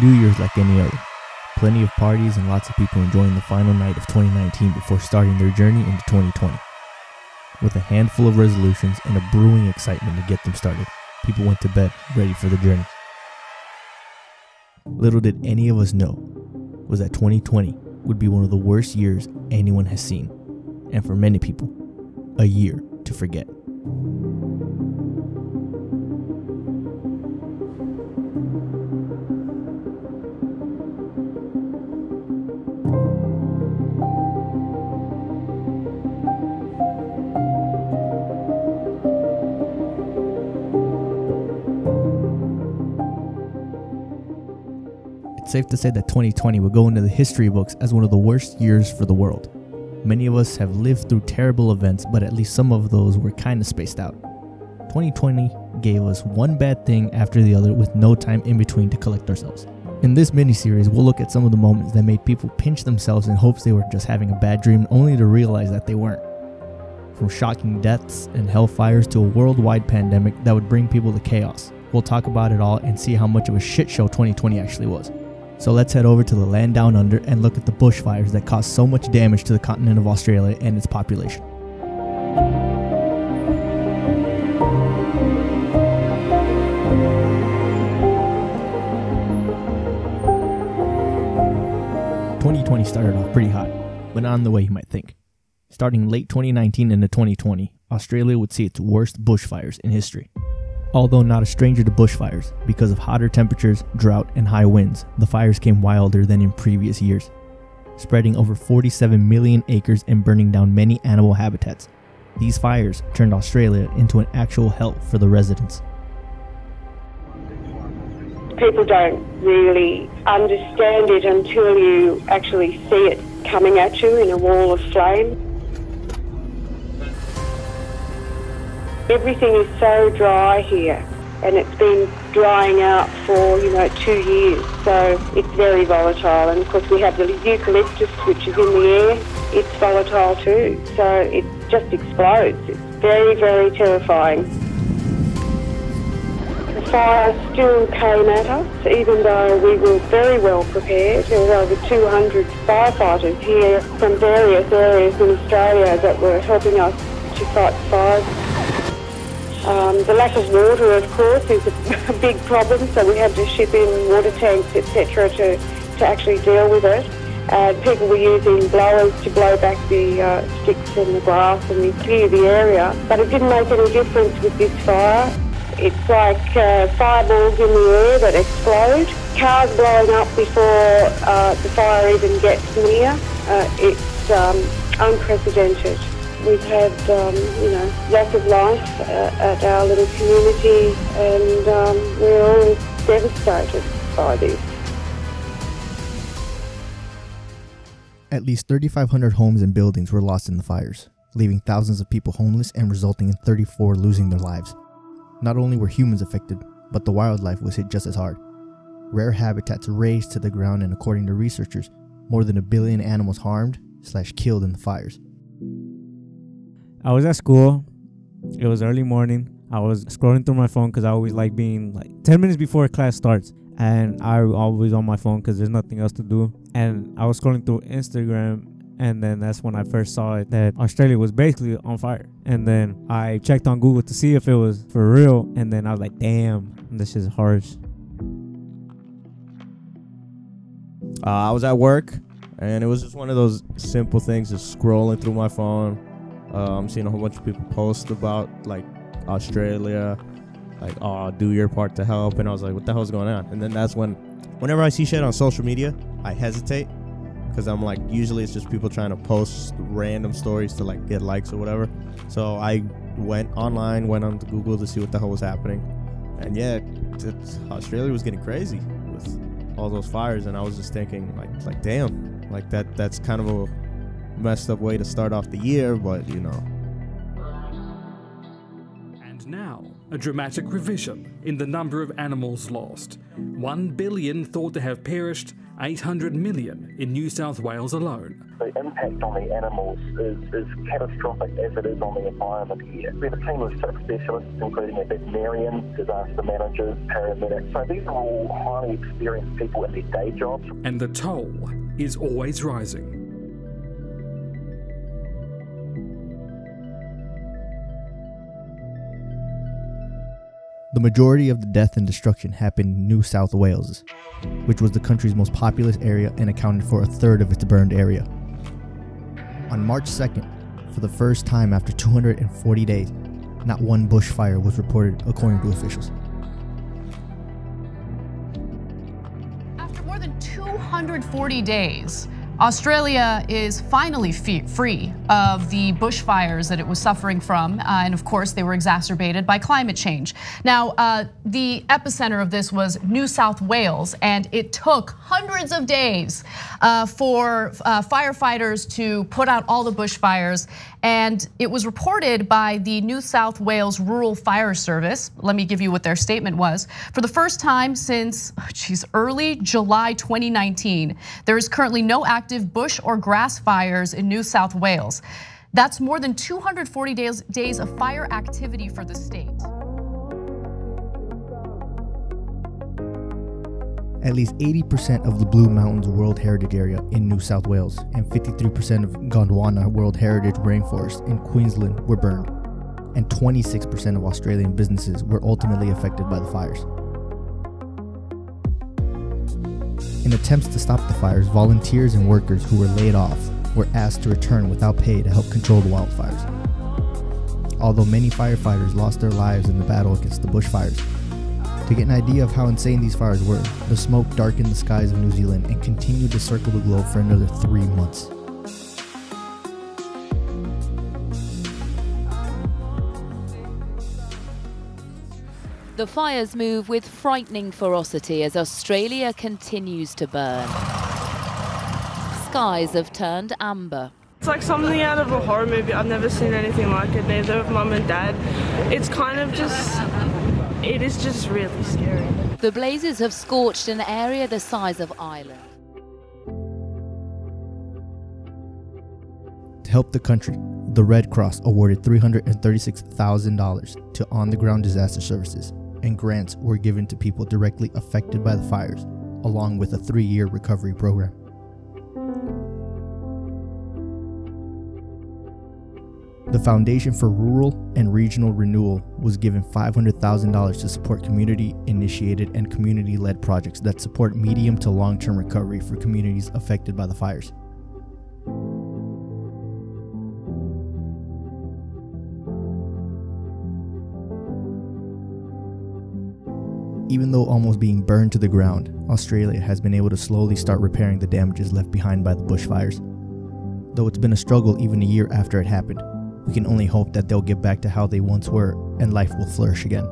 New Year's like any other. Plenty of parties and lots of people enjoying the final night of 2019 before starting their journey into 2020. With a handful of resolutions and a brewing excitement to get them started, people went to bed ready for the journey. Little did any of us know was that 2020 would be one of the worst years anyone has seen, and for many people, a year to forget. It's safe to say that 2020 will go into the history books as one of the worst years for the world. Many of us have lived through terrible events, but at least some of those were kind of spaced out. 2020 gave us one bad thing after the other with no time in between to collect ourselves. In this mini series, we'll look at some of the moments that made people pinch themselves in hopes they were just having a bad dream, only to realize that they weren't. From shocking deaths and hellfires to a worldwide pandemic that would bring people to chaos. We'll talk about it all and see how much of a shit show 2020 actually was. So let's head over to the land down under and look at the bushfires that caused so much damage to the continent of Australia and its population. Twenty twenty started off pretty hot, but not in the way you might think. Starting late 2019 into 2020, Australia would see its worst bushfires in history. Although not a stranger to bushfires, because of hotter temperatures, drought, and high winds, the fires came wilder than in previous years, spreading over 47 million acres and burning down many animal habitats. These fires turned Australia into an actual hell for the residents. People don't really understand it until you actually see it coming at you in a wall of flame. Everything is so dry here and it's been drying out for, you know, two years. So it's very volatile. And of course we have the eucalyptus which is in the air. It's volatile too. So it just explodes. It's very, very terrifying. The fire still came at us even though we were very well prepared. There were over 200 firefighters here from various areas in Australia that were helping us to fight fires. Um, the lack of water, of course, is a big problem, so we had to ship in water tanks, etc., to, to actually deal with it. And people were using blowers to blow back the uh, sticks and the grass and clear the area. But it didn't make any difference with this fire. It's like uh, fireballs in the air that explode, cars blowing up before uh, the fire even gets near. Uh, it's um, unprecedented. We've had, um, you know, loss of life uh, at our little community, and um, we're all devastated by this. At least 3,500 homes and buildings were lost in the fires, leaving thousands of people homeless and resulting in 34 losing their lives. Not only were humans affected, but the wildlife was hit just as hard. Rare habitats razed to the ground, and according to researchers, more than a billion animals harmed slash killed in the fires. I was at school. It was early morning. I was scrolling through my phone because I always like being like 10 minutes before class starts. And I always on my phone because there's nothing else to do. And I was scrolling through Instagram. And then that's when I first saw it that Australia was basically on fire. And then I checked on Google to see if it was for real. And then I was like, damn, this is harsh. Uh, I was at work, and it was just one of those simple things, just scrolling through my phone. Um, I'm seeing a whole bunch of people post about like Australia, like oh, do your part to help, and I was like, what the hell's going on? And then that's when, whenever I see shit on social media, I hesitate because I'm like, usually it's just people trying to post random stories to like get likes or whatever. So I went online, went on to Google to see what the hell was happening, and yeah, Australia was getting crazy with all those fires, and I was just thinking like, like damn, like that that's kind of a messed up way to start off the year, but you know. And now, a dramatic revision in the number of animals lost. One billion thought to have perished, 800 million in New South Wales alone. The impact on the animals is, is catastrophic as it is on the environment here. We have a team of six specialists, including a veterinarian, disaster managers, paramedics. So these are all highly experienced people in their day jobs. And the toll is always rising. Majority of the death and destruction happened in New South Wales, which was the country's most populous area and accounted for a third of its burned area. On March 2nd, for the first time after 240 days, not one bushfire was reported according to officials. After more than 240 days, Australia is finally free of the bushfires that it was suffering from. Uh, and of course, they were exacerbated by climate change. Now, uh, the epicenter of this was New South Wales, and it took hundreds of days uh, for firefighters to put out all the bushfires. And it was reported by the New South Wales Rural Fire Service. Let me give you what their statement was. For the first time since, geez, early July 2019, there is currently no active bush or grass fires in New South Wales. That's more than 240 days, days of fire activity for the state. At least 80% of the Blue Mountains World Heritage Area in New South Wales and 53% of Gondwana World Heritage Rainforest in Queensland were burned, and 26% of Australian businesses were ultimately affected by the fires. In attempts to stop the fires, volunteers and workers who were laid off were asked to return without pay to help control the wildfires. Although many firefighters lost their lives in the battle against the bushfires, to get an idea of how insane these fires were, the smoke darkened the skies of New Zealand and continued to circle the globe for another three months. The fires move with frightening ferocity as Australia continues to burn. Skies have turned amber. It's like something out of a horror movie. I've never seen anything like it, neither of mum and dad. It's kind of just, it is just really scary. The blazes have scorched an area the size of Ireland. To help the country, the Red Cross awarded $336,000 to on the ground disaster services, and grants were given to people directly affected by the fires, along with a three year recovery program. The Foundation for Rural and Regional Renewal was given $500,000 to support community initiated and community led projects that support medium to long term recovery for communities affected by the fires. Even though almost being burned to the ground, Australia has been able to slowly start repairing the damages left behind by the bushfires. Though it's been a struggle even a year after it happened, we can only hope that they'll get back to how they once were and life will flourish again.